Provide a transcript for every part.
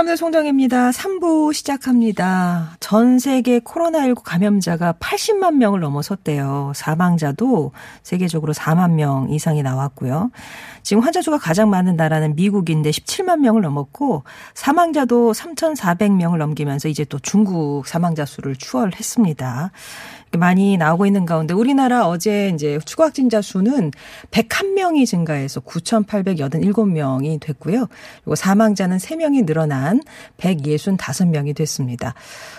사람들 송정입니다. 3부 시작합니다. 전 세계 코로나19 감염자가 80만 명을 넘어섰대요. 사망자도 세계적으로 4만 명 이상이 나왔고요. 지금 환자 수가 가장 많은 나라는 미국인데 17만 명을 넘었고 사망자도 3,400명을 넘기면서 이제 또 중국 사망자 수를 추월했습니다. 많이 나오고 있는 가운데 우리나라 어제 이제 추가 확진자 수는 101명이 증가해서 9,887명이 됐고요. 그리고 사망자는 3명이 늘어난 165명이 됐습니다.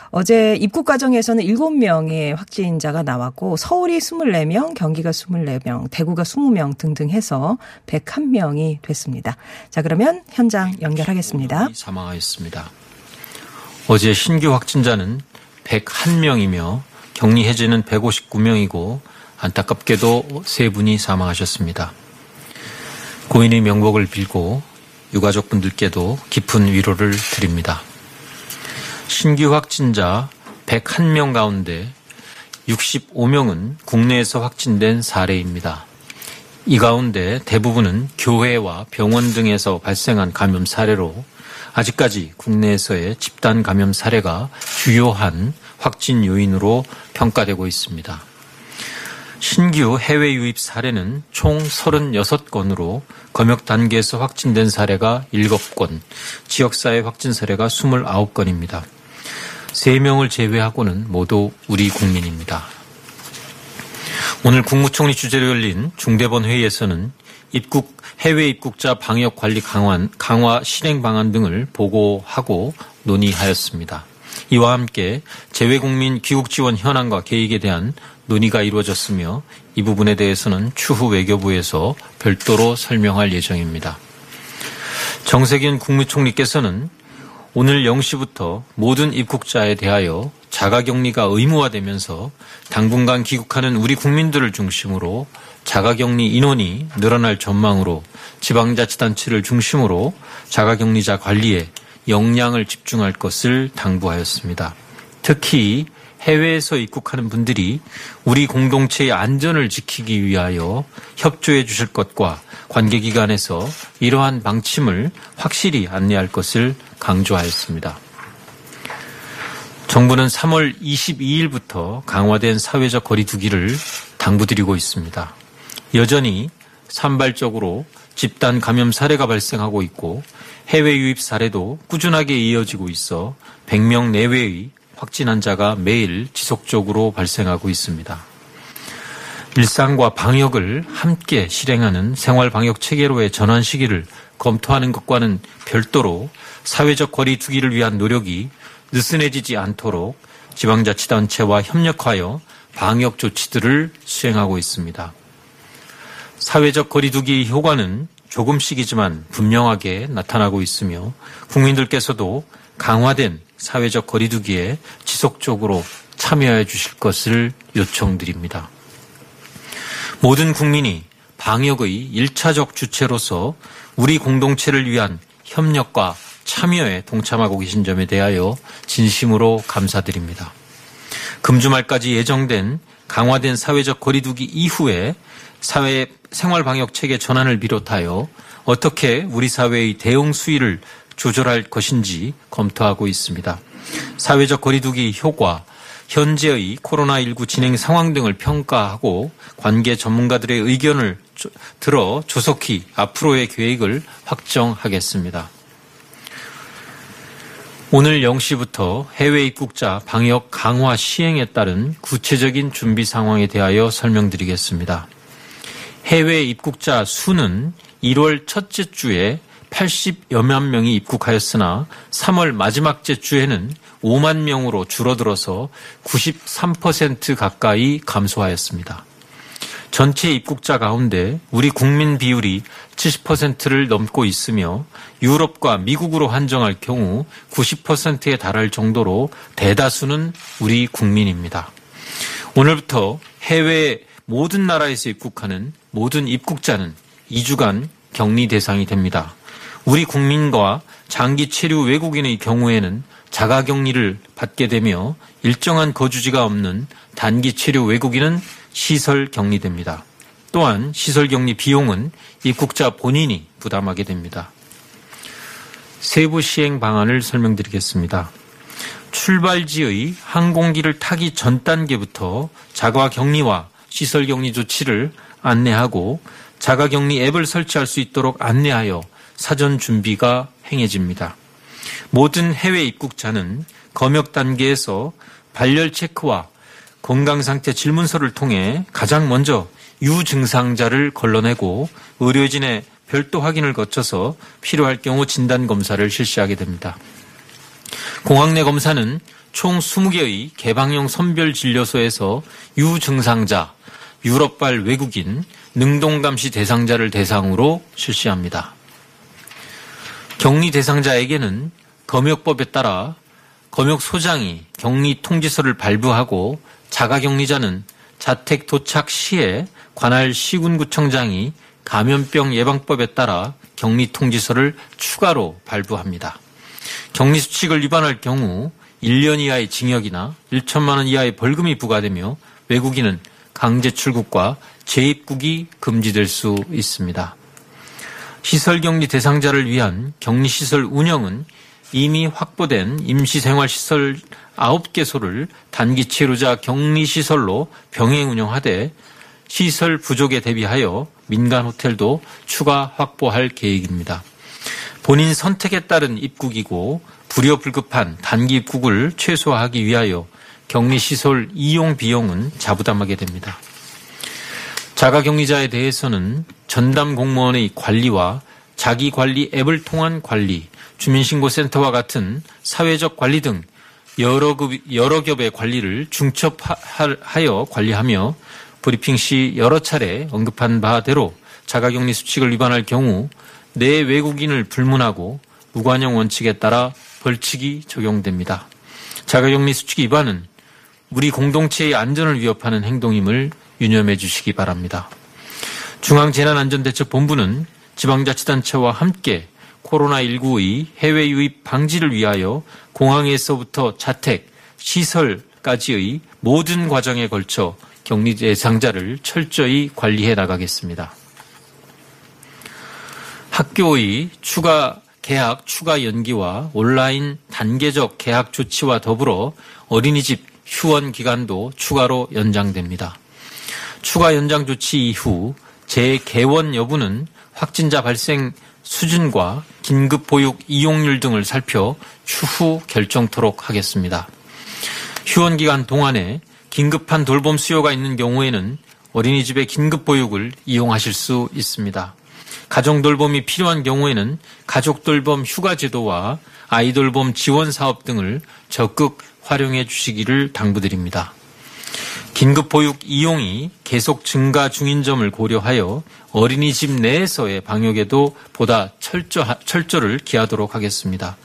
어제 입국 과정에서는 7명의 확진자가 나왔고 서울이 24명, 경기가 24명, 대구가 20명 등등 해서 101명이 됐습니다. 자, 그러면 현장 연결하겠습니다. 사망하였습니다. 어제 신규 확진자는 101명이며 격리 해제는 159명이고 안타깝게도 세 분이 사망하셨습니다. 고인의 명복을 빌고 유가족분들께도 깊은 위로를 드립니다. 신규 확진자 101명 가운데 65명은 국내에서 확진된 사례입니다. 이 가운데 대부분은 교회와 병원 등에서 발생한 감염 사례로 아직까지 국내에서의 집단 감염 사례가 주요한 확진 요인으로 평가되고 있습니다. 신규 해외 유입 사례는 총 36건으로 검역 단계에서 확진된 사례가 7건, 지역사회 확진 사례가 29건입니다. 3명을 제외하고는 모두 우리 국민입니다. 오늘 국무총리 주재로 열린 중대본 회의에서는 입국 해외 입국자 방역 관리 강화, 강화 실행 방안 등을 보고하고 논의하였습니다. 이와 함께 재외국민 귀국 지원 현황과 계획에 대한 논의가 이루어졌으며 이 부분에 대해서는 추후 외교부에서 별도로 설명할 예정입니다. 정세균 국무총리께서는 오늘 0시부터 모든 입국자에 대하여 자가격리가 의무화되면서 당분간 귀국하는 우리 국민들을 중심으로 자가격리 인원이 늘어날 전망으로 지방자치단체를 중심으로 자가격리자 관리에 역량을 집중할 것을 당부하였습니다. 특히 해외에서 입국하는 분들이 우리 공동체의 안전을 지키기 위하여 협조해 주실 것과 관계기관에서 이러한 방침을 확실히 안내할 것을 강조하였습니다. 정부는 3월 22일부터 강화된 사회적 거리두기를 당부드리고 있습니다. 여전히 산발적으로 집단 감염 사례가 발생하고 있고 해외 유입 사례도 꾸준하게 이어지고 있어 100명 내외의 확진 환자가 매일 지속적으로 발생하고 있습니다. 일상과 방역을 함께 실행하는 생활 방역 체계로의 전환 시기를 검토하는 것과는 별도로 사회적 거리 두기를 위한 노력이 느슨해지지 않도록 지방자치단체와 협력하여 방역 조치들을 수행하고 있습니다. 사회적 거리두기 효과는 조금씩이지만 분명하게 나타나고 있으며 국민들께서도 강화된 사회적 거리두기에 지속적으로 참여해 주실 것을 요청드립니다. 모든 국민이 방역의 1차적 주체로서 우리 공동체를 위한 협력과 참여에 동참하고 계신 점에 대하여 진심으로 감사드립니다. 금주말까지 예정된 강화된 사회적 거리두기 이후에 사회 생활 방역 체계 전환을 비롯하여 어떻게 우리 사회의 대응 수위를 조절할 것인지 검토하고 있습니다. 사회적 거리두기 효과, 현재의 코로나19 진행 상황 등을 평가하고 관계 전문가들의 의견을 들어 조속히 앞으로의 계획을 확정하겠습니다. 오늘 0시부터 해외 입국자 방역 강화 시행에 따른 구체적인 준비 상황에 대하여 설명드리겠습니다. 해외 입국자 수는 1월 첫째 주에 80여만 명이 입국하였으나 3월 마지막 째 주에는 5만 명으로 줄어들어서 93% 가까이 감소하였습니다. 전체 입국자 가운데 우리 국민 비율이 70%를 넘고 있으며 유럽과 미국으로 한정할 경우 90%에 달할 정도로 대다수는 우리 국민입니다. 오늘부터 해외 모든 나라에서 입국하는 모든 입국자는 2주간 격리 대상이 됩니다. 우리 국민과 장기 체류 외국인의 경우에는 자가 격리를 받게 되며 일정한 거주지가 없는 단기 체류 외국인은 시설 격리됩니다. 또한 시설 격리 비용은 입국자 본인이 부담하게 됩니다. 세부 시행 방안을 설명드리겠습니다. 출발지의 항공기를 타기 전 단계부터 자가 격리와 시설 격리 조치를 안내하고 자가 격리 앱을 설치할 수 있도록 안내하여 사전 준비가 행해집니다. 모든 해외 입국자는 검역 단계에서 발열 체크와 건강 상태 질문서를 통해 가장 먼저 유증상자를 걸러내고 의료진의 별도 확인을 거쳐서 필요할 경우 진단 검사를 실시하게 됩니다. 공항 내 검사는 총 20개의 개방형 선별 진료소에서 유증상자, 유럽발 외국인, 능동감시 대상자를 대상으로 실시합니다. 격리 대상자에게는 검역법에 따라 검역 소장이 격리 통지서를 발부하고 자가격리자는 자택 도착 시에 관할 시군구청장이 감염병 예방법에 따라 격리 통지서를 추가로 발부합니다. 격리 수칙을 위반할 경우 1년 이하의 징역이나 1천만 원 이하의 벌금이 부과되며 외국인은 강제 출국과 재입국이 금지될 수 있습니다. 시설 격리 대상자를 위한 격리 시설 운영은 이미 확보된 임시생활시설 9개소를 단기 체류자 격리시설로 병행 운영하되 시설 부족에 대비하여 민간 호텔도 추가 확보할 계획입니다. 본인 선택에 따른 입국이고 불효불급한 단기 입국을 최소화하기 위하여 격리시설 이용 비용은 자부담하게 됩니다. 자가격리자에 대해서는 전담 공무원의 관리와 자기관리 앱을 통한 관리, 주민신고센터와 같은 사회적 관리 등 여러, 급, 여러 겹의 관리를 중첩하여 관리하며 브리핑 시 여러 차례 언급한 바대로 자가격리 수칙을 위반할 경우 내 외국인을 불문하고 무관용 원칙에 따라 벌칙이 적용됩니다. 자가격리 수칙 위반은 우리 공동체의 안전을 위협하는 행동임을 유념해 주시기 바랍니다. 중앙재난안전대책본부는 지방자치단체와 함께 코로나19의 해외 유입 방지를 위하여 공항에서부터 자택, 시설까지의 모든 과정에 걸쳐 격리 대상자를 철저히 관리해 나가겠습니다. 학교의 추가 개학 추가 연기와 온라인 단계적 개학 조치와 더불어 어린이집 휴원 기간도 추가로 연장됩니다. 추가 연장 조치 이후 재개원 여부는 확진자 발생 수준과 긴급 보육 이용률 등을 살펴 추후 결정토록 하겠습니다. 휴원 기간 동안에 긴급한 돌봄 수요가 있는 경우에는 어린이집의 긴급 보육을 이용하실 수 있습니다. 가정 돌봄이 필요한 경우에는 가족 돌봄 휴가 제도와 아이 돌봄 지원 사업 등을 적극 활용해 주시기를 당부드립니다. 긴급 보육 이용이 계속 증가 중인 점을 고려하여 어린이집 내에서의 방역에도 보다 철저, 철저를 기하도록 하겠습니다.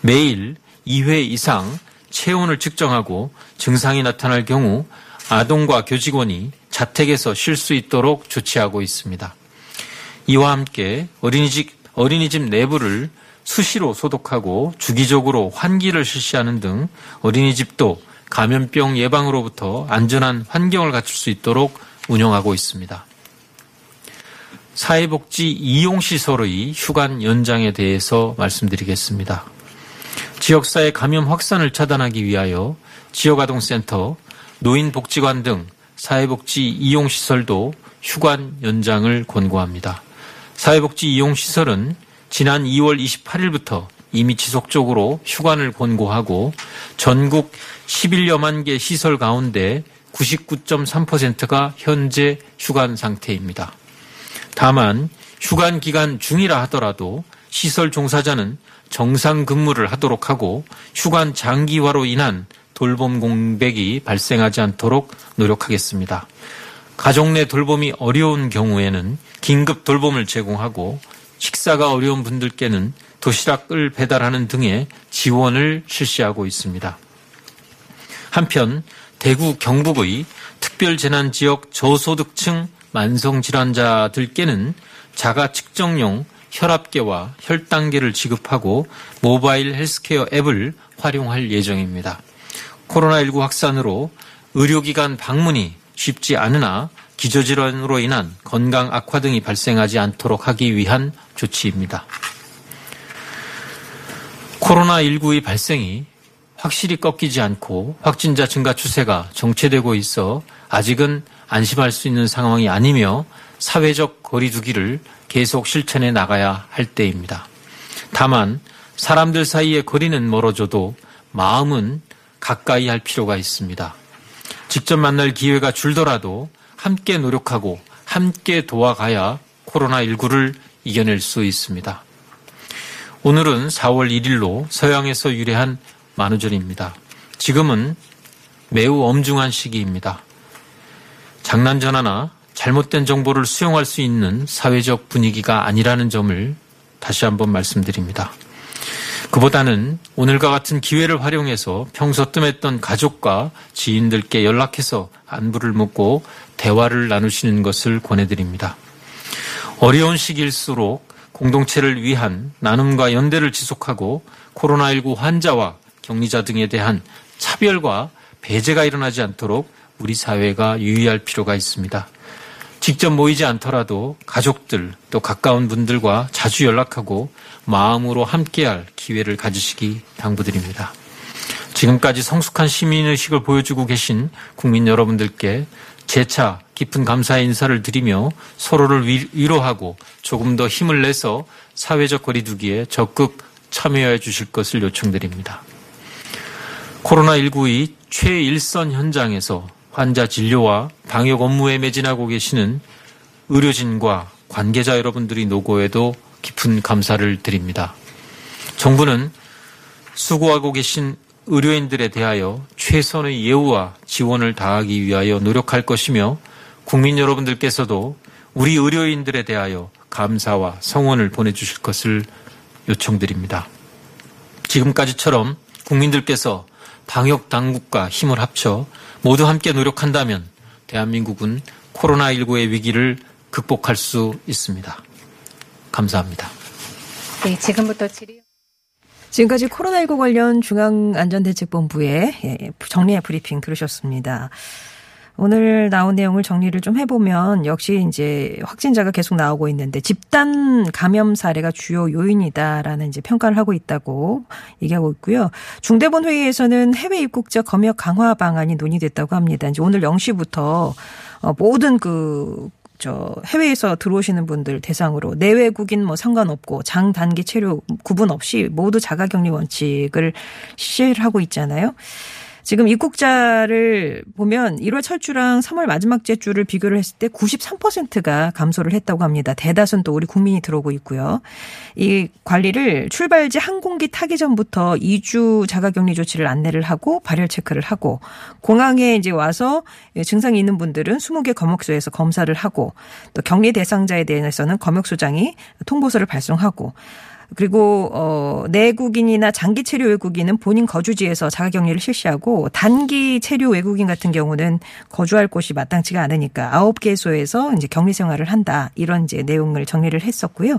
매일 2회 이상 체온을 측정하고 증상이 나타날 경우 아동과 교직원이 자택에서 쉴 수 있도록 조치하고 있습니다. 이와 함께 어린이집, 어린이집 내부를 수시로 소독하고 주기적으로 환기를 실시하는 등 어린이집도 감염병 예방으로부터 안전한 환경을 갖출 수 있도록 운영하고 있습니다. 사회복지 이용시설의 휴관 연장에 대해서 말씀드리겠습니다. 지역사회 감염 확산을 차단하기 위하여 지역아동센터, 노인복지관 등 사회복지 이용시설도 휴관 연장을 권고합니다. 사회복지 이용시설은 지난 2월 28일부터 이미 지속적으로 휴관을 권고하고 전국 11여만 개 시설 가운데 99.3%가 현재 휴관 상태입니다. 다만 휴관 기간 중이라 하더라도 시설 종사자는 정상 근무를 하도록 하고 휴관 장기화로 인한 돌봄 공백이 발생하지 않도록 노력하겠습니다. 가족 내 돌봄이 어려운 경우에는 긴급 돌봄을 제공하고 식사가 어려운 분들께는 도시락을 배달하는 등의 지원을 실시하고 있습니다. 한편 대구 경북의 특별재난지역 저소득층 만성질환자들께는 자가 측정용 혈압계와 혈당계를 지급하고 모바일 헬스케어 앱을 활용할 예정입니다. 코로나19 확산으로 의료기관 방문이 쉽지 않으나 기저질환으로 인한 건강 악화 등이 발생하지 않도록 하기 위한 조치입니다. 코로나19의 발생이 확실히 꺾이지 않고 확진자 증가 추세가 정체되고 있어 아직은 안심할 수 있는 상황이 아니며 사회적 거리두기를 계속 실천해 나가야 할 때입니다. 다만 사람들 사이의 거리는 멀어져도 마음은 가까이 할 필요가 있습니다. 직접 만날 기회가 줄더라도 함께 노력하고 함께 도와가야 코로나19를 이겨낼 수 있습니다. 오늘은 4월 1일로 서양에서 유래한 만우절입니다. 지금은 매우 엄중한 시기입니다. 장난 전화나 잘못된 정보를 수용할 수 있는 사회적 분위기가 아니라는 점을 다시 한번 말씀드립니다. 그보다는 오늘과 같은 기회를 활용해서 평소 뜸했던 가족과 지인들께 연락해서 안부를 묻고 대화를 나누시는 것을 권해드립니다. 어려운 시기일수록 공동체를 위한 나눔과 연대를 지속하고 코로나19 환자와 격리자 등에 대한 차별과 배제가 일어나지 않도록 우리 사회가 유의할 필요가 있습니다. 직접 모이지 않더라도 가족들 또 가까운 분들과 자주 연락하고 마음으로 함께할 기회를 가지시기 당부드립니다. 지금까지 성숙한 시민의식을 보여주고 계신 국민 여러분들께 재차 깊은 감사의 인사를 드리며 서로를 위로하고 조금 더 힘을 내서 사회적 거리두기에 적극 참여해 주실 것을 요청드립니다. 코로나19의 최일선 현장에서 환자 진료와 방역 업무에 매진하고 계시는 의료진과 관계자 여러분들이 노고에도 깊은 감사를 드립니다. 정부는 수고하고 계신 의료인들에 대하여 최선의 예우와 지원을 다하기 위하여 노력할 것이며 국민 여러분들께서도 우리 의료인들에 대하여 감사와 성원을 보내주실 것을 요청드립니다. 지금까지처럼 국민들께서 방역 당국과 힘을 합쳐 모두 함께 노력한다면 대한민국은 코로나19의 위기를 극복할 수 있습니다. 감사합니다. 네, 지금부터 질의. 지금까지 코로나19 관련 중앙안전대책본부의 예, 정리의 브리핑 들으셨습니다. 오늘 나온 내용을 정리를 좀 해보면 역시 이제 확진자가 계속 나오고 있는데 집단 감염 사례가 주요 요인이다라는 이제 평가를 하고 있다고 얘기하고 있고요. 중대본 회의에서는 해외 입국자 검역 강화 방안이 논의됐다고 합니다. 이제 오늘 0시부터 어, 모든 그, 저, 해외에서 들어오시는 분들 대상으로 내외국인 뭐 상관없고 장, 단기 체류 구분 없이 모두 자가격리 원칙을 실시를 하고 있잖아요. 지금 입국자를 보면 1월 첫 주랑 3월 마지막 째 주를 비교를 했을 때 93%가 감소를 했다고 합니다. 대다수는 또 우리 국민이 들어오고 있고요. 이 관리를 출발지 항공기 타기 전부터 2주 자가격리 조치를 안내를 하고 발열 체크를 하고 공항에 이제 와서 증상이 있는 분들은 20개 검역소에서 검사를 하고 또 격리 대상자에 대해서는 검역소장이 통보서를 발송하고 그리고 어 내국인이나 장기 체류 외국인은 본인 거주지에서 자가격리를 실시하고 단기 체류 외국인 같은 경우는 거주할 곳이 마땅치가 않으니까 아홉 개소에서 이제 격리 생활을 한다 이런 이제 내용을 정리를 했었고요.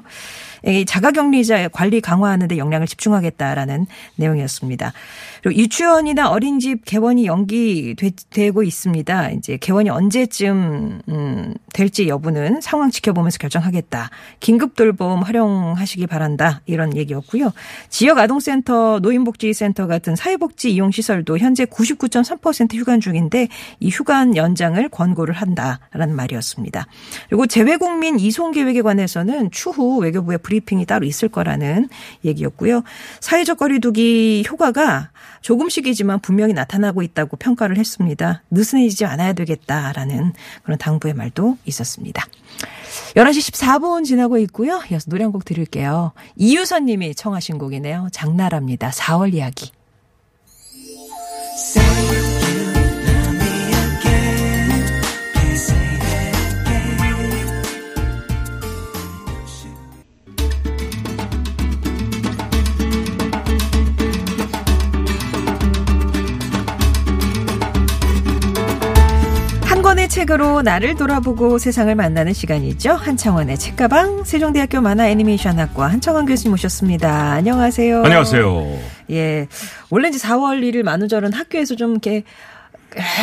이 자가격리자 관리 강화하는 데 역량을 집중하겠다라는 내용이었습니다. 그리고 유치원이나 어린이집 개원이 연기되고 있습니다. 이제 개원이 언제쯤 음, 될지 여부는 상황 지켜보면서 결정하겠다. 긴급 돌봄 활용하시기 바란다. 이런 얘기였고요. 지역 아동센터, 노인복지센터 같은 사회복지 이용 시설도 현재 99.3% 휴관 중인데 이 휴관 연장을 권고를 한다라는 말이었습니다. 그리고 재외국민 이송 계획에 관해서는 추후 외교부의 브리핑이 따로 있을 거라는 얘기였고요. 사회적 거리두기 효과가 조금씩이지만 분명히 나타나고 있다고 평가를 했습니다. 느슨해지지 않아야 되겠다라는 그런 당부의 말도 있었습니다. 11시 14분 지나고 있고요. 이어서 노래 한 곡 들을게요. 이유선 님이 청하신 곡이네요. 장나라입니다. 4월 이야기. 책으로 나를 돌아보고 세상을 만나는 시간이죠. 한창원의 책가방 세종대학교 만화 애니메이션학과 한창원 교수님 모셨습니다. 안녕하세요. 안녕하세요. 예. 원래 이제 4월 1일 만우절은 학교에서 좀 이렇게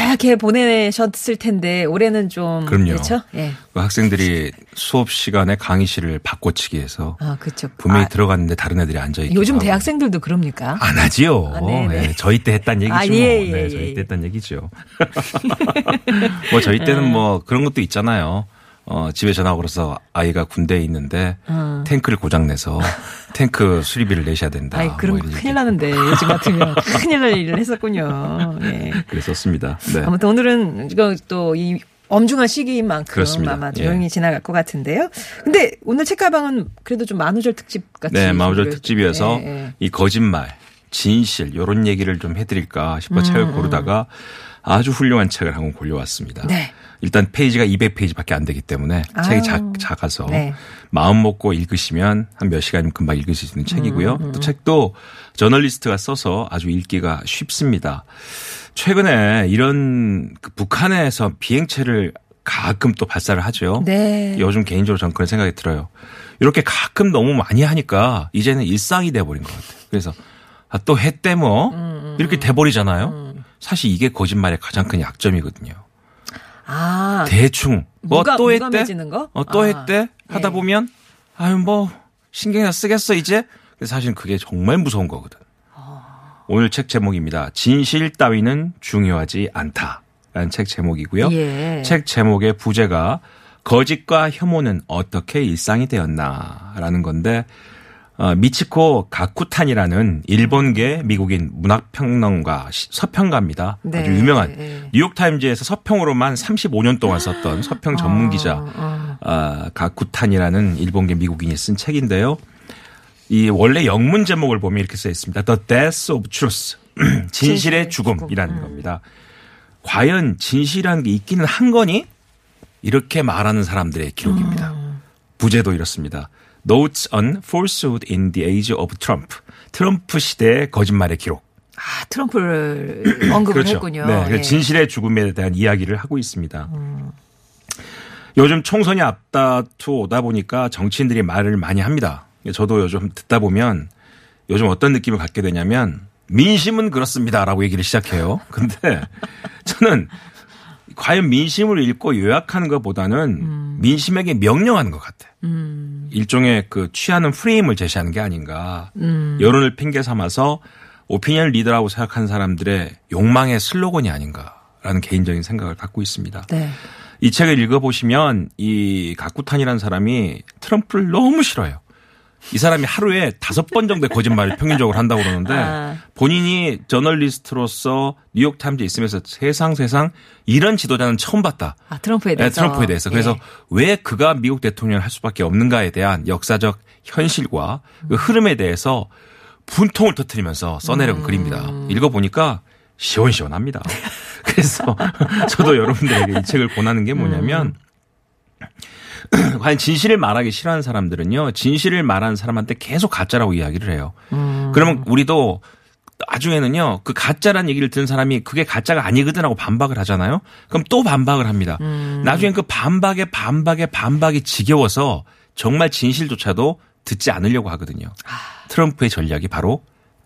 이렇게 보내셨을 텐데 올해는 좀 그럼요. 그렇죠? 예. 그 학생들이 수업 시간에 강의실을 바꿔치기 해서 아, 그렇죠. 분명히 아, 들어갔는데 다른 애들이 앉아 있고 요즘 대학생들도 그럽니까? 안 하지요. 아, 네네. 예, 저희 때 했단 얘기죠. 아, 예, 예, 네, 예, 저희 예. 때 했단 얘기죠. 뭐 저희 때는 뭐 그런 것도 있잖아요. 어, 집에 전화 걸어서 아이가 군대에 있는데 탱크를 고장내서 탱크 수리비를 내셔야 된다. 어. 아이, 그럼 뭐 큰일 나는데 요즘 같으면 큰일 날 일을 했었군요. 예. 그랬었습니다. 네. 아무튼 오늘은 이거 또 이 엄중한 시기인 만큼 그렇습니다. 아마 예. 조용히 지나갈 것 같은데요. 근데 오늘 책가방은 그래도 좀 만우절 특집 같이. 네, 준비를- 특집이어서 예, 예. 이 거짓말, 진실 요런 얘기를 좀 해드릴까 싶어 음, 책을 고르다가 아주 훌륭한 책을 한 권 골려왔습니다. 네. 일단 페이지가 200페이지밖에 안 되기 때문에 아유. 책이 작, 작아서 네. 마음 먹고 읽으시면 한 몇 시간이면 금방 읽으실 수 있는 책이고요. 음, 또 책도 저널리스트가 써서 아주 읽기가 쉽습니다. 최근에 이런 그 북한에서 비행체를 가끔 또 발사를 하죠. 네. 요즘 개인적으로 저는 그런 생각이 들어요. 이렇게 가끔 너무 많이 하니까 이제는 일상이 돼버린 것 같아요. 그래서 아, 또 했대 뭐 음, 이렇게 돼버리잖아요. 사실 이게 거짓말의 가장 큰 약점이거든요. 아. 대충 뭐 무감- 또 했대? 어, 또 아, 했대 하다 네. 보면 아유 뭐 신경이나 쓰겠어 이제. 근데 사실은 그게 정말 무서운 거거든. 오늘 책 제목입니다. 진실 따위는 중요하지 않다 라는 책 제목이고요. 예. 책 제목의 부제가 거짓과 혐오는 어떻게 일상이 되었나라는 건데 어, 미치코 가쿠탄이라는 일본계 미국인 문학평론가 시- 서평가입니다. 네. 아주 유명한 네. 뉴욕타임즈에서 서평으로만 35년 동안 썼던 서평 전문 기자 어. 아, 가쿠탄이라는 일본계 미국인이 쓴 책인데요. 이 원래 영문 제목을 보면 이렇게 써 있습니다. The Death of Truth. 진실의 진실의 죽음이라는 죽음. 겁니다. 과연 진실이라는 게 있기는 한 거니? 이렇게 말하는 사람들의 기록입니다. 부제도 이렇습니다. Notes on Falsehood in the Age of Trump. 트럼프 시대의 거짓말의 기록. 아, 트럼프를 언급을 했군요. 네, 예. 진실의 죽음에 대한 이야기를 하고 있습니다. 요즘 총선이 앞다투 오다 보니까 정치인들이 말을 많이 합니다. 저도 요즘 듣다 보면 요즘 어떤 느낌을 갖게 되냐면 민심은 그렇습니다라고 얘기를 시작해요. 근데 저는 과연 민심을 읽고 요약하는 것보다는 민심에게 명령하는 것 같아. 일종의 그 취하는 프레임을 제시하는 게 아닌가. 여론을 핑계 삼아서 오피니언 리더라고 생각하는 사람들의 욕망의 슬로건이 아닌가라는 개인적인 생각을 갖고 있습니다. 네. 이 책을 읽어보시면 이 가쿠탄이라는 사람이 트럼프를 너무 싫어요. 이 사람이 하루에 다섯 번 정도의 거짓말을 평균적으로 한다고 그러는데 아. 본인이 저널리스트로서 뉴욕 타임즈에 있으면서 세상 세상 이런 지도자는 처음 봤다. 아, 트럼프에 네, 대해서. 트럼프에 대해서. 그래서 예. 왜 그가 미국 대통령을 할 수밖에 없는가에 대한 역사적 현실과 그 흐름에 대해서 분통을 터뜨리면서 써내려온 음. 글입니다. 읽어보니까 시원시원합니다. 그래서 저도 여러분들에게 이 책을 권하는 게 뭐냐면 과연 진실을 말하기 싫어하는 사람들은요, 진실을 말하는 사람한테 계속 가짜라고 이야기를 해요. 그러면 우리도 나중에는요, 그 가짜란 얘기를 듣는 사람이 그게 가짜가 아니거든 하고 반박을 하잖아요? 그럼 또 반박을 합니다. 나중엔 그 반박에 반박에 반박이 지겨워서 정말 진실조차도 듣지 않으려고 하거든요. 트럼프의 전략이 바로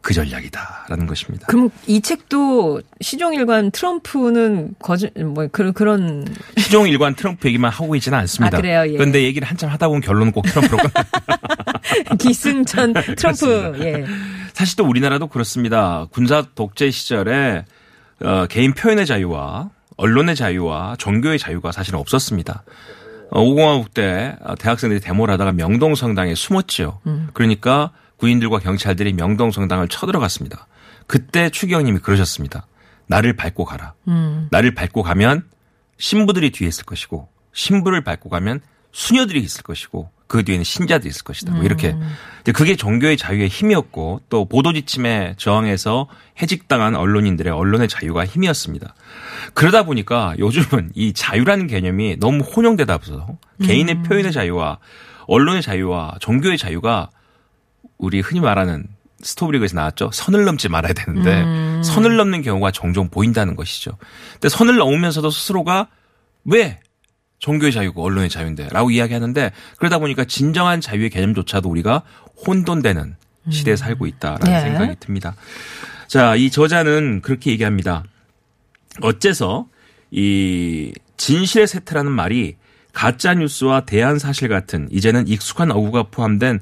그 전략이다라는 것입니다. 그럼 이 책도 시종일관 트럼프는 거짓 뭐 그런 그런 시종 일관 트럼프 얘기만 하고 있지는 않습니다. 아, 그래요? 예. 그런데 얘기를 한참 하다 보면 결론은 꼭 트럼프로 끝나. 기승전 트럼프 예. 사실 또 우리나라도 그렇습니다. 군사 독재 시절에 어, 개인 표현의 자유와 언론의 자유와 종교의 자유가 사실은 없었습니다. 어, 5공화국 때 어, 대학생들이 데모를 하다가 명동성당에 숨었지요. 그러니까 군인들과 경찰들이 명동성당을 쳐들어갔습니다. 그때 추기경님이 그러셨습니다. 나를 밟고 가라. 나를 밟고 가면 신부들이 뒤에 있을 것이고 신부를 밟고 가면 수녀들이 있을 것이고 그 뒤에는 신자들이 있을 것이다. 뭐 이렇게. 근데 그게 종교의 자유의 힘이었고 또 보도 지침에 저항해서 해직당한 언론인들의 언론의 자유가 힘이었습니다. 그러다 보니까 요즘은 이 자유라는 개념이 너무 혼용되다 보서 개인의 표현의 자유와 언론의 자유와 종교의 자유가 우리 흔히 말하는 스토브리그에서 나왔죠. 선을 넘지 말아야 되는데 선을 넘는 경우가 종종 보인다는 것이죠. 근데 선을 넘으면서도 스스로가 왜 종교의 자유고 언론의 자유인데 라고 이야기하는데 그러다 보니까 진정한 자유의 개념조차도 우리가 혼돈되는 시대에 살고 있다라는 네. 생각이 듭니다. 자, 이 저자는 그렇게 얘기합니다. 어째서 이 진실의 세태라는 말이 가짜 뉴스와 대한 사실 같은 이제는 익숙한 어구가 포함된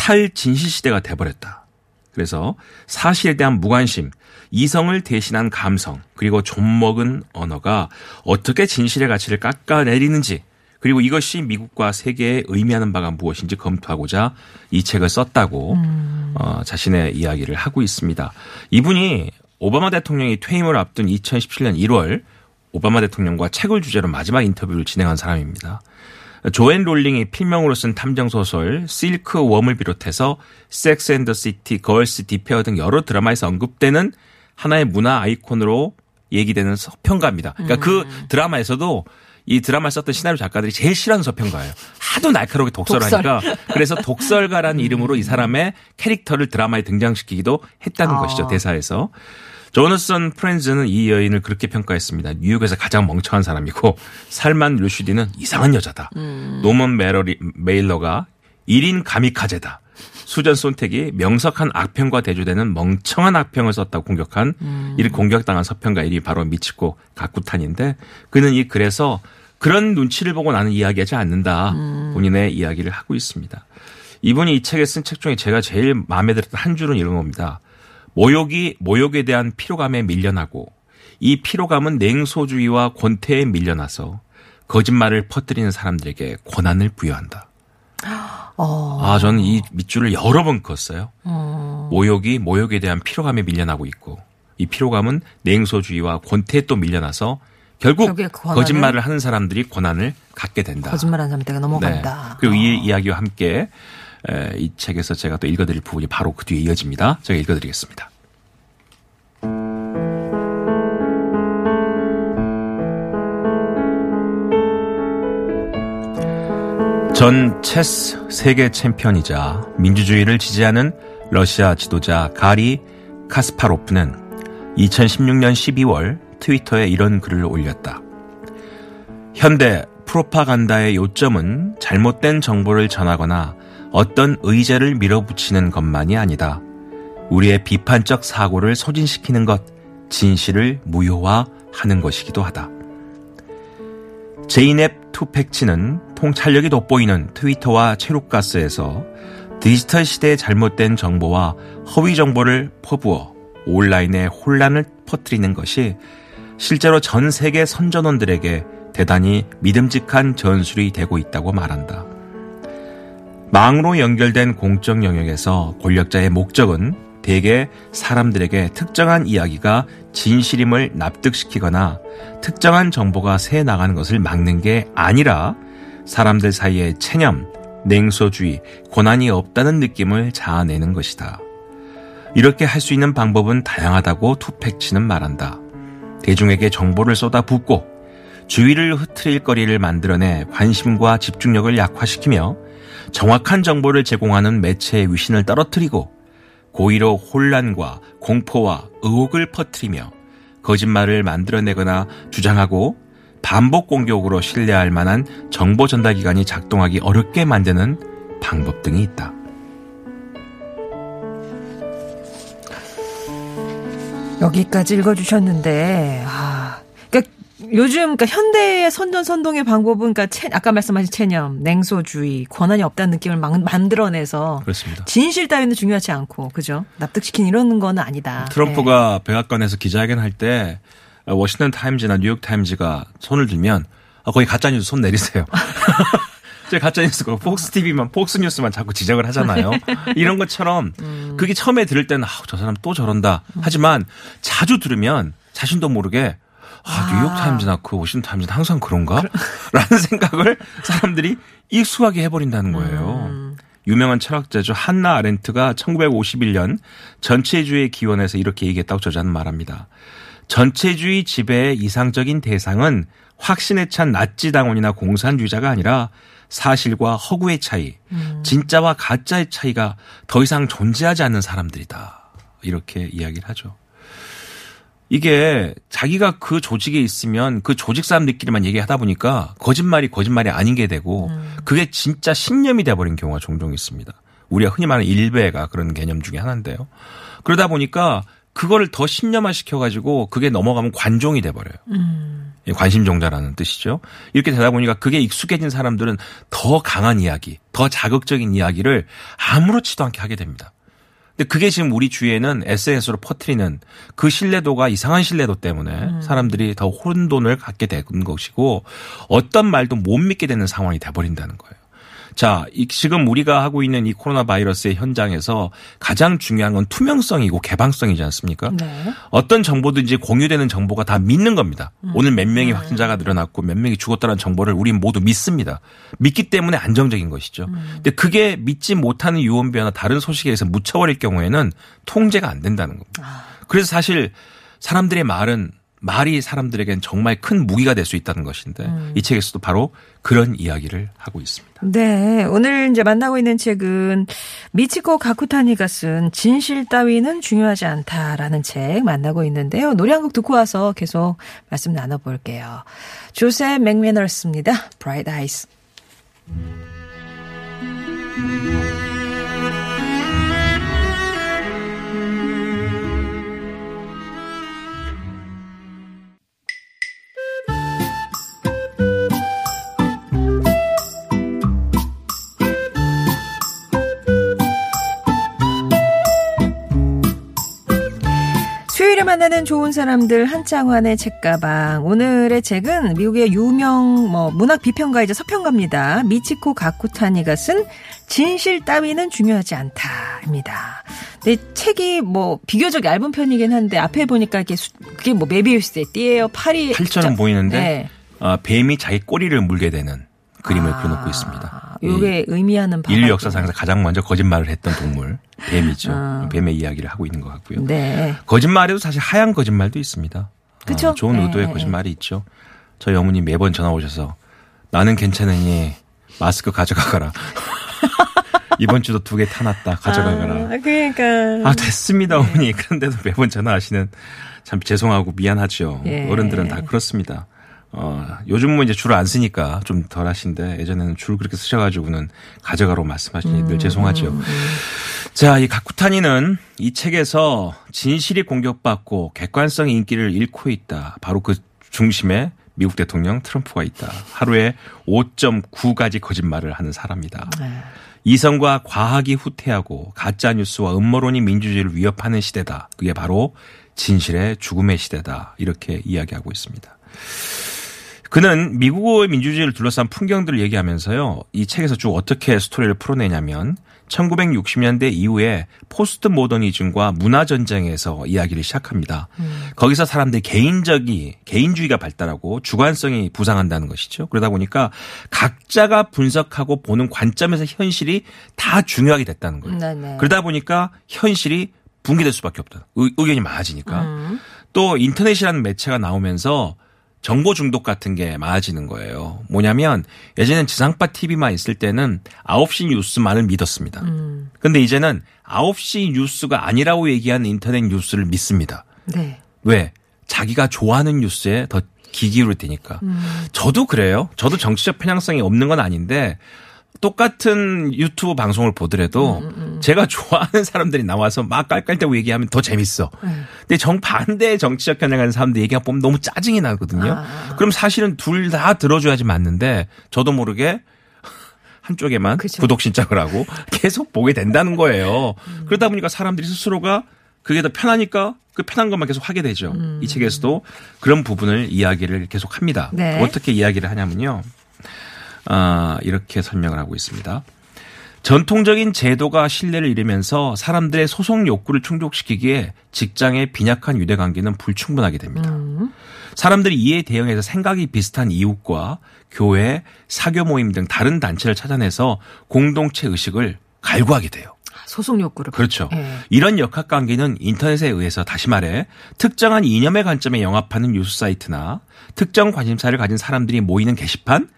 탈진실 시대가 돼버렸다. 그래서 사실에 대한 무관심, 이성을 대신한 감성, 그리고 좀먹은 언어가 어떻게 진실의 가치를 깎아내리는지, 그리고 이것이 미국과 세계에 의미하는 바가 무엇인지 검토하고자 이 책을 썼다고 어, 자신의 이야기를 하고 있습니다. 이분이 오바마 대통령이 퇴임을 앞둔 2017년 1월 오바마 대통령과 책을 주제로 마지막 인터뷰를 진행한 사람입니다. 조앤 롤링이 필명으로 쓴 탐정 소설 Silkworm을 비롯해서 Sex and the City, Girls, The Affair 등 여러 드라마에서 언급되는 하나의 문화 아이콘으로 얘기되는 서평가입니다. 그러니까 그 드라마에서도 이 드라마를 썼던 시나리오 작가들이 제일 싫어하는 서평가예요. 하도 날카롭게 독서를 독설. 하니까 그래서 독설가라는 이름으로 이 사람의 캐릭터를 드라마에 등장시키기도 했다는 아. 것이죠 대사에서. 조너선 프랜즌은 이 여인을 그렇게 평가했습니다. 뉴욕에서 가장 멍청한 사람이고 살만 루시디는 이상한 여자다. 노먼 메러리, 메일러가 1인 가미카제다. 수전 손택이 명석한 악평과 대조되는 멍청한 악평을 썼다고 공격한 이를 공격당한 서평가 일이 바로 미치코 가쿠타니인데 그는 이 글에서 그런 눈치를 보고 나는 이야기하지 않는다. 본인의 이야기를 하고 있습니다. 이분이 이 책에 쓴 책 중에 제가 제일 마음에 들었던 한 줄은 이런 겁니다. 모욕이 모욕에 대한 피로감에 밀려나고 이 피로감은 냉소주의와 권태에 밀려나서 거짓말을 퍼뜨리는 사람들에게 권한을 부여한다. 어. 아, 저는 이 밑줄을 여러 번 그었어요. 모욕이 모욕에 대한 피로감에 밀려나고 있고 이 피로감은 냉소주의와 권태에 또 밀려나서 결국 그 거짓말을 하는 사람들이 권한을 갖게 된다. 거짓말하는 네. 넘어간다. 그리고 어. 이 이야기와 함께 에, 이 책에서 제가 또 읽어드릴 부분이 바로 그 뒤에 이어집니다. 제가 읽어드리겠습니다. 전 체스 세계 챔피언이자 민주주의를 지지하는 러시아 지도자 가리 카스파로프는 2016년 12월 트위터에 이런 글을 올렸다. 현대 프로파간다의 요점은 잘못된 정보를 전하거나 어떤 의제를 밀어붙이는 것만이 아니다. 우리의 비판적 사고를 소진시키는 것, 진실을 무효화하는 것이기도 하다. 제이넵 투팩치는 통찰력이 돋보이는 트위터와 체육가스에서 디지털 시대의 잘못된 정보와 허위 정보를 퍼부어 온라인에 혼란을 퍼뜨리는 것이 실제로 전 세계 선전원들에게 대단히 믿음직한 전술이 되고 있다고 말한다. 망으로 연결된 공적 영역에서 권력자의 목적은 대개 사람들에게 특정한 이야기가 진실임을 납득시키거나 특정한 정보가 새 나가는 것을 막는 게 아니라 사람들 사이에 체념, 냉소주의, 권한이 없다는 느낌을 자아내는 것이다. 이렇게 할 수 있는 방법은 다양하다고 투팩치는 말한다. 대중에게 정보를 쏟아붓고 주의를 흐트릴 거리를 만들어내 관심과 집중력을 약화시키며 정확한 정보를 제공하는 매체의 위신을 떨어뜨리고 고의로 혼란과 공포와 의혹을 퍼뜨리며 거짓말을 만들어내거나 주장하고 반복 공격으로 신뢰할 만한 정보 전달 기관이 작동하기 어렵게 만드는 방법 등이 있다. 여기까지 읽어주셨는데, 아, 요즘 그러니까 현대의 선전 선동의 방법은 그러니까 체- 아까 말씀하신 체념, 냉소주의, 권한이 없다는 느낌을 막 만들어내서 그렇습니다. 진실 따위는 중요하지 않고, 그죠? 납득시킨 이런 건 아니다. 트럼프가 백악관에서 기자회견 할 때 워싱턴 타임즈나 뉴욕 타임즈가 손을 들면 아, 거기 가짜 뉴스 손 내리세요. 제 가짜 뉴스가 폭스 TV만 폭스 뉴스만 자꾸 지적을 하잖아요. 이런 것처럼 그게 처음에 들을 때는 아, 저 사람 또 저런다. 하지만 자주 들으면 자신도 모르게 아, 뉴욕 타임즈나 그 워싱턴 타임즈는 항상 그런가? 라는 생각을 사람들이 익숙하게 해버린다는 거예요. 유명한 철학자죠. 한나 아렌트가 1951년 전체주의 기원에서 이렇게 얘기했다고 저자는 말합니다. 전체주의 지배의 이상적인 대상은 확신에 찬 나치당원이나 공산주의자가 아니라 사실과 허구의 차이, 진짜와 가짜의 차이가 더 이상 존재하지 않는 사람들이다. 이렇게 이야기를 하죠. 이게 자기가 그 조직에 있으면 그 조직 사람들끼리만 얘기하다 보니까 거짓말이 거짓말이 아닌 게 되고 그게 진짜 신념이 돼버린 경우가 종종 있습니다. 우리가 흔히 말하는 일배가 그런 개념 중에 하나인데요. 그러다 보니까 그거를 더 신념화 시켜가지고 그게 넘어가면 관종이 돼버려요. 예, 관심종자라는 뜻이죠. 이렇게 되다 보니까 그게 익숙해진 사람들은 더 강한 이야기, 더 자극적인 이야기를 아무렇지도 않게 하게 됩니다. 근데 그게 지금 우리 주위에는 SNS로 퍼트리는 그 신뢰도가 이상한 신뢰도 때문에 사람들이 더 혼돈을 갖게 되는 것이고 어떤 말도 못 믿게 되는 상황이 돼버린다는 거예요. 자, 이 지금 우리가 하고 있는 이 코로나 바이러스의 현장에서 가장 중요한 건 투명성이고 개방성이지 않습니까? 네. 어떤 정보든지 공유되는 정보가 다 믿는 겁니다. 오늘 몇 명이 확진자가 늘어났고 몇 명이 죽었다는 정보를 우린 모두 믿습니다. 믿기 때문에 안정적인 것이죠. 근데 그게 믿지 못하는 유언비어나 다른 소식에 의해서 묻혀버릴 경우에는 통제가 안 된다는 겁니다. 그래서 사실 사람들의 말은 말이 사람들에겐 정말 큰 무기가 될 수 있다는 것인데 이 책에서도 바로 그런 이야기를 하고 있습니다. 네, 오늘 이제 만나고 있는 책은 미치코 가쿠타니가 쓴 진실 따위는 중요하지 않다라는 책 만나고 있는데요. 노래 한 곡 듣고 와서 계속 말씀 나눠볼게요. 조셉 맥매너스입니다. Bright Eyes. 만나는 좋은 사람들 한창환의 책가방. 오늘의 책은 미국의 유명 뭐 문학 비평가이자 서평가입니다. 미치코 가쿠타니가 쓴 진실 따위는 중요하지 않다입니다. 근데 책이 뭐 비교적 얇은 편이긴 한데 앞에 보니까 이게 수- 그게 뭐 메비우스의 띠예요. 팔이 팔처럼 자- 보이는데 네. 어, 뱀이 자기 꼬리를 물게 되는 그림을 그려놓고 있습니다. 아, 요게 의미하는 바가 인류 역사상에서 가장 먼저 거짓말을 했던 동물 뱀이죠. 아. 뱀의 이야기를 하고 있는 것 같고요. 네. 거짓말에도 사실 하얀 거짓말도 있습니다. 그쵸? 어, 좋은 네. 의도의 거짓말이 있죠. 저희 어머니 매번 전화 오셔서 나는 괜찮으니 마스크 가져가거라. 이번 주도 두 개 타놨다 가져가거라. 아, 그러니까. 아, 됐습니다, 어머니. 그런데도 매번 전화하시는 참 죄송하고 미안하죠. 예. 어른들은 다 그렇습니다. 어, 요즘은 이제 줄을 안 쓰니까 좀 덜 하신데 예전에는 줄 그렇게 쓰셔가지고는 가져가라고 말씀하시니 음, 늘 죄송하죠. 자, 이 가쿠타니는 이 책에서 진실이 공격받고 객관성의 인기를 잃고 있다. 바로 그 중심에 미국 대통령 트럼프가 있다. 하루에 5.9가지 거짓말을 하는 사람이다. 네. 이성과 과학이 후퇴하고 가짜 뉴스와 음모론이 민주주의를 위협하는 시대다. 그게 바로 진실의 죽음의 시대다. 이렇게 이야기하고 있습니다. 그는 미국의 민주주의를 둘러싼 풍경들을 얘기하면서요. 이 책에서 쭉 어떻게 스토리를 풀어내냐면 1960년대 이후에 포스트 모더니즘과 문화 전쟁에서 이야기를 시작합니다. 거기서 사람들이 개인적이 개인주의가 발달하고 주관성이 부상한다는 것이죠. 그러다 보니까 각자가 분석하고 보는 관점에서 현실이 다 중요하게 됐다는 거예요. 네네. 그러다 보니까 현실이 붕괴될 수밖에 없다. 의, 의견이 많아지니까. 또 인터넷이라는 매체가 나오면서 정보 중독 같은 게 많아지는 거예요. 뭐냐면 예전엔 지상파 TV만 있을 때는 9시 뉴스만을 믿었습니다. 근데 이제는 9시 뉴스가 아니라고 얘기하는 인터넷 뉴스를 믿습니다. 네. 왜? 자기가 좋아하는 뉴스에 더 기기로 되니까. 저도 그래요. 저도 정치적 편향성이 없는 건 아닌데 똑같은 유튜브 방송을 보더라도 제가 좋아하는 사람들이 나와서 막 깔깔대고 얘기하면 더 재밌어. 근데 정반대의 정치적 편향하는 사람들 얘기가 보면 너무 짜증이 나거든요. 그럼 사실은 둘 다 들어줘야지 맞는데 저도 모르게 한쪽에만 그죠. 구독 신청을 하고 계속 보게 된다는 거예요. 그러다 보니까 사람들이 스스로가 그게 더 편하니까 그 편한 것만 계속 하게 되죠. 이 책에서도 그런 부분을 이야기를 계속 합니다. 네. 어떻게 이야기를 하냐면요. 아, 이렇게 설명을 하고 있습니다. 전통적인 제도가 신뢰를 잃으면서 사람들의 소송 욕구를 충족시키기에 직장의 빈약한 유대 관계는 불충분하게 됩니다. 사람들이 이에 대응해서 생각이 비슷한 이웃과 교회, 사교 모임 등 다른 단체를 찾아내서 공동체 의식을 갈구하게 돼요. 소송 욕구를. 그렇죠. 예. 이런 역학 관계는 인터넷에 의해서 다시 말해 특정한 이념의 관점에 영합하는 뉴스 사이트나 특정 관심사를 가진 사람들이 모이는 게시판,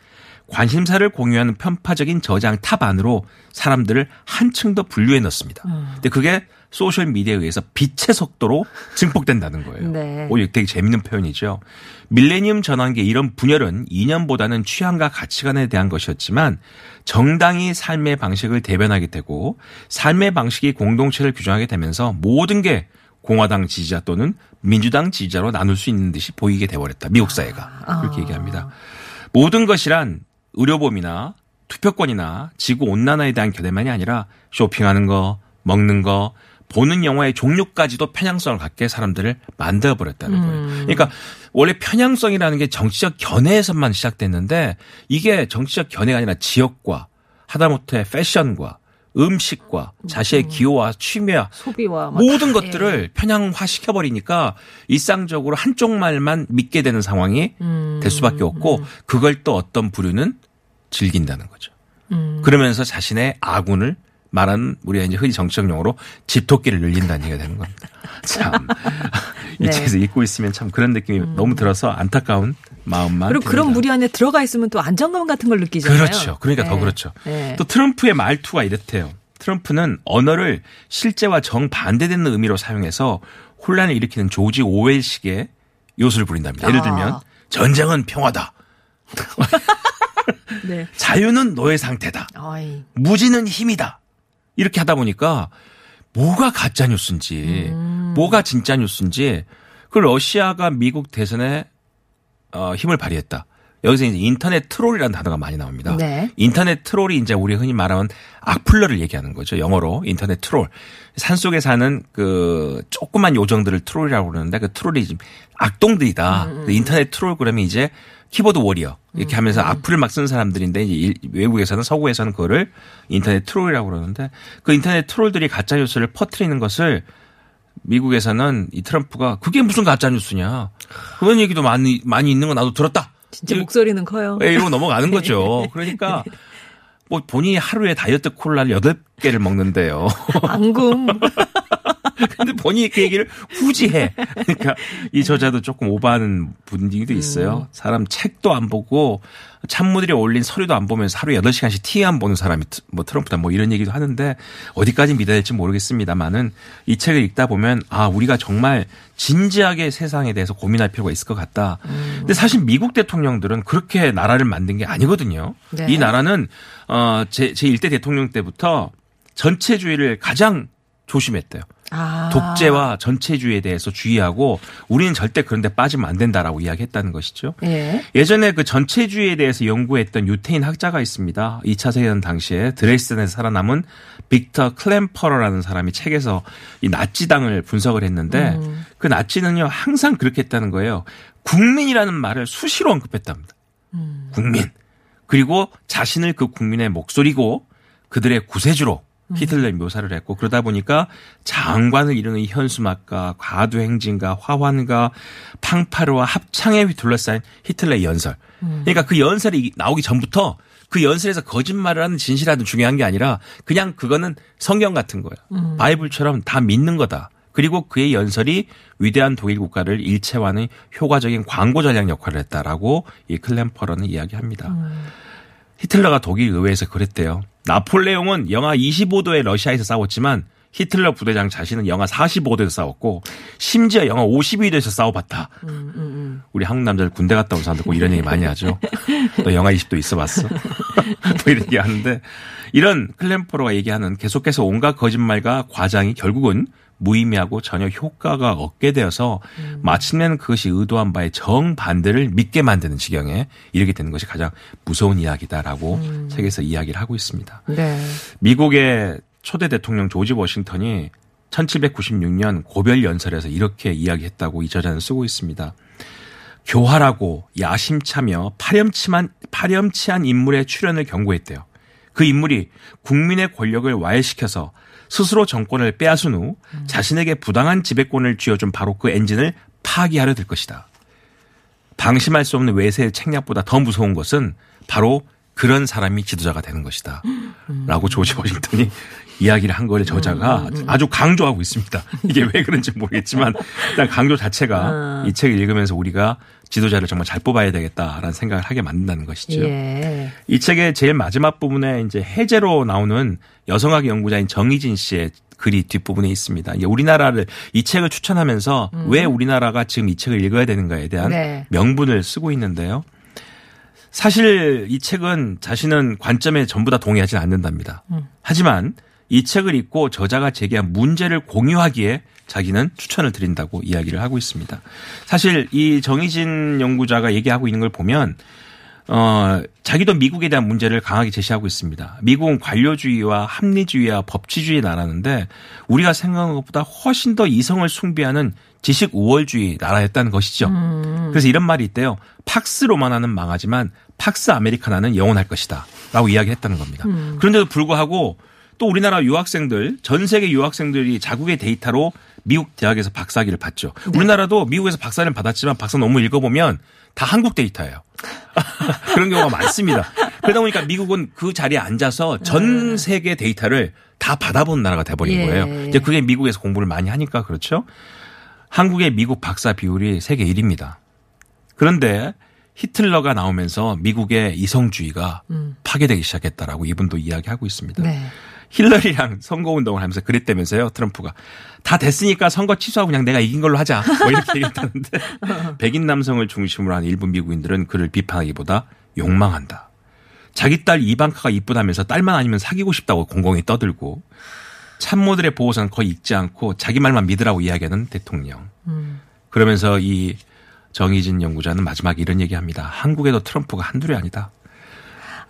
관심사를 공유하는 편파적인 저장 탑 안으로 사람들을 한층 더 분류해 넣습니다. 근데 그게 소셜 미디어에 의해서 빛의 속도로 증폭된다는 거예요. 네. 오, 되게 재밌는 표현이죠. 밀레니엄 전환기의 이런 분열은 이념보다는 취향과 가치관에 대한 것이었지만 정당이 삶의 방식을 대변하게 되고 삶의 방식이 공동체를 규정하게 되면서 모든 게 공화당 지지자 또는 민주당 지지자로 나눌 수 있는 듯이 보이게 돼버렸다. 미국 사회가. 그렇게 얘기합니다. 모든 것이란 의료보험이나 투표권이나 지구 온난화에 대한 견해만이 아니라 쇼핑하는 거, 먹는 거, 보는 영화의 종류까지도 편향성을 갖게 사람들을 만들어 버렸다는 거예요. 그러니까 원래 편향성이라는 게 정치적 견해에서만 시작됐는데 이게 정치적 견해가 아니라 지역과 하다못해 패션과 음식과 자신의 기호와 취미와 소비와 막 모든 다, 것들을 편향화 시켜버리니까 일상적으로 한쪽 말만 믿게 되는 상황이 될 수밖에 없고 그걸 또 어떤 부류는 즐긴다는 거죠. 그러면서 자신의 아군을 말하는 우리가 이제 흔히 정치적 용어로 집토끼를 늘린다는 얘기가 되는 겁니다. 참. 이 네. 책에서 읽고 있으면 참 그런 느낌이 너무 들어서 안타까운 마음만. 그리고 그런 듭니다. 무리 안에 들어가 있으면 또 안정감 같은 걸 느끼잖아요. 그렇죠. 그러니까 더 네. 그렇죠. 네. 또 트럼프의 말투가 이렇대요. 트럼프는 언어를 실제와 정반대되는 의미로 사용해서 혼란을 일으키는 조지 오웰식의 요소를 부린답니다. 예를 아. 들면 전쟁은 평화다. 네. 자유는 노예 상태다. 어이. 무지는 힘이다. 이렇게 하다 보니까 뭐가 가짜 뉴스인지 음. 뭐가 진짜 뉴스인지 그 러시아가 미국 대선에 어, 힘을 발휘했다. 여기서 이제 인터넷 troll이라는 단어가 많이 나옵니다. 네. 인터넷 troll이 이제 우리 흔히 말하는 악플러를 얘기하는 거죠. 영어로 인터넷 트롤. 산 속에 사는 그 조그만 요정들을 troll이라고 그러는데 그 troll이 지금 악동들이다. 음, 인터넷 트롤 그러면 이제 keyboard warrior 이렇게 하면서 악플을 막 쓰는 사람들인데 이제 일- 외국에서는 서구에서는 그거를 인터넷 troll이라고 그러는데 그 인터넷 troll들이 가짜 뉴스를 퍼뜨리는 것을 미국에서는 이 트럼프가 그게 무슨 가짜 뉴스냐 그런 얘기도 많이 많이 있는 거 나도 들었다. 진짜 이- 목소리는 커요. 예, 이러고 넘어가는 거죠. 그러니까 뭐 본인이 하루에 다이어트 콜라를 8개를 먹는데요. 앙금. 근데 본인이 그 얘기를 굳이 해. 그러니까 이 저자도 조금 오버하는 분위기도 있어요. 사람 책도 안 보고 참모들이 올린 서류도 안 보면서 하루에 8시간씩 티안 보는 사람이 트- 뭐 트럼프다 뭐 이런 얘기도 하는데 어디까지 믿어야 될지 모르겠습니다만은 이 책을 읽다 보면 아, 우리가 정말 진지하게 세상에 대해서 고민할 필요가 있을 것 같다. 근데 사실 미국 대통령들은 그렇게 나라를 만든 게 아니거든요. 네. 이 나라는 어, 제, 제 1대 대통령 때부터 전체주의를 가장 조심했대요. 아. 독재와 전체주의에 대해서 주의하고 우리는 절대 그런 데 빠지면 안 된다라고 이야기했다는 것이죠. 예. 예전에 그 전체주의에 대해서 연구했던 유태인 학자가 있습니다. 2차 세계대전 당시에 드레스덴에서 살아남은 빅터 클램퍼러라는 사람이 책에서 이 나치당을 분석을 했는데 그 나치는요 항상 그렇게 했다는 거예요. 국민이라는 말을 수시로 언급했답니다. 국민. 그리고 자신을 그 국민의 목소리고 그들의 구세주로 히틀러를 묘사를 했고 그러다 보니까 장관을 이루는 이 현수막과 과도행진과 화환과 팡파르와 합창에 둘러싸인 히틀러의 연설. 그러니까 그 연설이 나오기 전부터 그 연설에서 거짓말을 하는 진실하든 중요한 게 아니라 그냥 그거는 성경 같은 거예요. 바이블처럼 다 믿는 거다. 그리고 그의 연설이 위대한 독일 국가를 일체화하는 효과적인 광고 전략 역할을 했다라고 이 클램퍼러는 이야기합니다. 히틀러가 독일 의회에서 그랬대요. 나폴레옹은 영하 25도의 러시아에서 싸웠지만 히틀러 부대장 자신은 영하 45도에서 싸웠고 심지어 영하 52도에서 싸워봤다. 우리 한국 남자들 군대 갔다 온 사람들 꼭 이런 얘기 많이 하죠. 너 영하 20도 있어봤어? 뭐 이런 얘기 하는데 이런 클램퍼로가 얘기하는 계속해서 온갖 거짓말과 과장이 결국은 무의미하고 전혀 효과가 없게 되어서 마침내는 그것이 의도한 바의 정반대를 믿게 만드는 지경에 이르게 되는 것이 가장 무서운 이야기다라고 책에서 이야기를 하고 있습니다. 네. 미국의 초대 대통령 조지 워싱턴이 1796년 고별 연설에서 이렇게 이야기했다고 이 저자는 쓰고 있습니다. 교활하고 야심차며 파렴치한 파렴치한 인물의 출현을 경고했대요. 그 인물이 국민의 권력을 와해시켜서 스스로 정권을 빼앗은 후 자신에게 부당한 지배권을 쥐어준 바로 그 엔진을 파기하려 들 것이다. 방심할 수 없는 외세의 책략보다 더 무서운 것은 바로 그런 사람이 지도자가 되는 것이다. 라고 조지 워싱턴이 이야기를 한 거를 저자가 아주 강조하고 있습니다. 이게 왜 그런지 모르겠지만 일단 강조 자체가 이 책을 읽으면서 우리가 지도자를 정말 잘 뽑아야 되겠다라는 생각을 하게 만든다는 것이죠. 예. 이 책의 제일 마지막 부분에 이제 해제로 나오는 여성학 연구자인 정희진 씨의 글이 뒷부분에 있습니다. 우리나라를 이 책을 추천하면서 왜 우리나라가 지금 이 책을 읽어야 되는가에 대한 네. 명분을 쓰고 있는데요. 사실 이 책은 자신은 관점에 전부 다 동의하지는 않는답니다. 하지만 이 책을 읽고 저자가 제기한 문제를 공유하기에 자기는 추천을 드린다고 이야기를 하고 있습니다. 사실 이 정희진 연구자가 얘기하고 있는 걸 보면 어, 자기도 미국에 대한 문제를 강하게 제시하고 있습니다. 미국은 관료주의와 합리주의와 법치주의 나라인데 우리가 생각한 것보다 훨씬 더 이성을 숭배하는 지식 우월주의 나라였다는 것이죠. 그래서 이런 말이 있대요. 팍스 로마나는 망하지만 팍스 아메리카나는 영원할 것이다. 라고 이야기했다는 겁니다. 그런데도 불구하고 또 우리나라 유학생들, 전 세계 유학생들이 자국의 데이터로 미국 대학에서 박사학위를 받죠. 우리나라도 미국에서 박사를 받았지만 박사 논문 읽어보면 다 한국 데이터예요. 그런 경우가 많습니다. 그러다 보니까 미국은 그 자리에 앉아서 전 세계 데이터를 다 받아본 나라가 돼버린 예. 거예요. 이제 그게 미국에서 공부를 많이 하니까 그렇죠. 한국의 미국 박사 비율이 세계 1위입니다. 그런데 히틀러가 나오면서 미국의 이성주의가 파괴되기 시작했다라고 이분도 이야기하고 있습니다. 네. 힐러리랑 선거 운동을 하면서 그랬다면서요, 트럼프가. 다 됐으니까 선거 취소하고 그냥 내가 이긴 걸로 하자. 뭐 이렇게 얘기했다는데, 백인 남성을 중심으로 한 일부 미국인들은 그를 비판하기보다 욕망한다. 자기 딸 이방카가 이쁘다면서 딸만 아니면 사귀고 싶다고 공공히 떠들고, 참모들의 보호선 거의 읽지 않고 자기 말만 믿으라고 이야기하는 대통령. 그러면서 이 정희진 연구자는 마지막에 이런 얘기합니다. 한국에도 트럼프가 한둘이 아니다.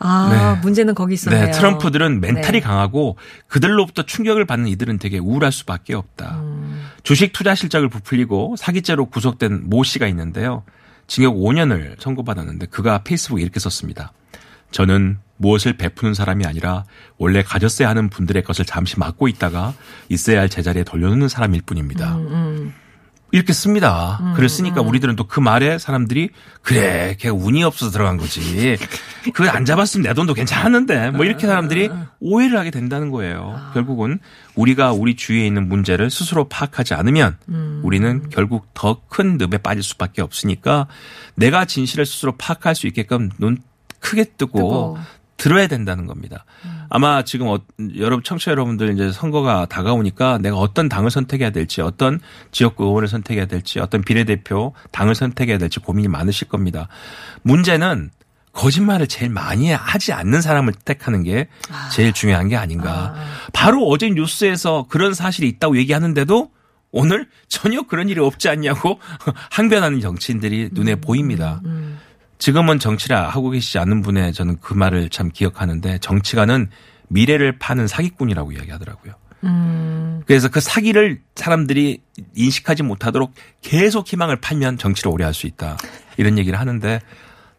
아, 네. 문제는 거기 있었네요. 네, 트럼프들은 멘탈이 네. 강하고 그들로부터 충격을 받는 이들은 되게 우울할 수밖에 없다. 음. 주식 투자 실적을 부풀리고 사기죄로 구속된 모 씨가 있는데요. 징역 5년을 선고받았는데 그가 페이스북에 이렇게 썼습니다. 저는 무엇을 베푸는 사람이 아니라 원래 가졌어야 하는 분들의 것을 잠시 맡고 있다가 있어야 할 제자리에 돌려놓는 사람일 뿐입니다. 음, 이렇게 씁니다. 글을 쓰니까 우리들은 또 그 말에 사람들이 그래, 걔 운이 없어서 들어간 거지. 그걸 안 잡았으면 내 돈도 괜찮았는데 뭐 이렇게 사람들이 오해를 하게 된다는 거예요. 결국은 우리가 우리 주위에 있는 문제를 스스로 파악하지 않으면 우리는 결국 더 큰 늪에 빠질 수밖에 없으니까 내가 진실을 스스로 파악할 수 있게끔 눈 크게 뜨고 뜨고. 들어야 된다는 겁니다. 아마 지금 어, 여러분 청취자 여러분들 이제 선거가 다가오니까 내가 어떤 당을 선택해야 될지 어떤 지역구 의원을 선택해야 될지 어떤 비례대표 당을 선택해야 될지 고민이 많으실 겁니다. 문제는 거짓말을 제일 많이 하지 않는 사람을 택하는 게 제일 중요한 게 아닌가. 바로 어제 뉴스에서 그런 사실이 있다고 얘기하는데도 오늘 전혀 그런 일이 없지 않냐고 항변하는 정치인들이 눈에 보입니다. 지금은 정치를 하고 계시지 않는 분의 저는 그 말을 참 기억하는데 정치가는 미래를 파는 사기꾼이라고 이야기하더라고요. 그래서 그 사기를 사람들이 인식하지 못하도록 계속 희망을 팔면 정치를 오래 할 수 있다. 이런 얘기를 하는데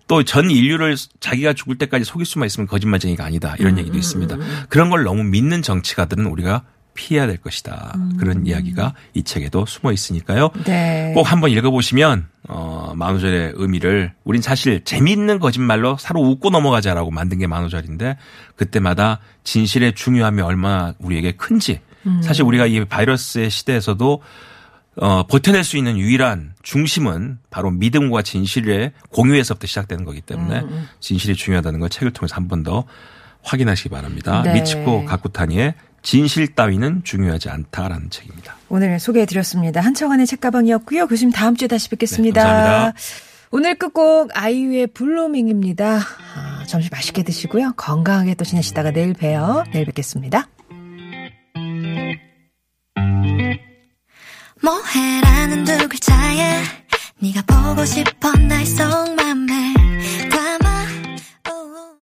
또 전 인류를 자기가 죽을 때까지 속일 수만 있으면 거짓말쟁이가 아니다. 이런 얘기도 있습니다. 그런 걸 너무 믿는 정치가들은 우리가 피해야 될 것이다. 그런 이야기가 이 책에도 숨어 있으니까요. 네. 꼭 한번 읽어보시면 어, 만우절의 의미를 우린 사실 재미있는 거짓말로 서로 웃고 넘어가자라고 만든 게 만우절인데 그때마다 진실의 중요함이 얼마나 우리에게 큰지 사실 우리가 이 바이러스의 시대에서도 어, 버텨낼 수 있는 유일한 중심은 바로 믿음과 진실의 공유에서부터 시작되는 거기 때문에 진실이 중요하다는 걸 책을 통해서 한 번 더 확인하시기 바랍니다. 네. 미치코 가쿠타니의 진실 따위는 중요하지 않다라는 책입니다. 오늘 소개해드렸습니다. 한청원의 책가방이었고요. 교수님 다음 주에 다시 뵙겠습니다. 네, 감사합니다. 오늘 끝곡 아이유의 Blueming입니다. 아, 점심 맛있게 드시고요. 건강하게 또 지내시다가 내일 봬요. 내일 뵙겠습니다. 뭐해라는 두 글자에 네가 보고 싶어 날 속말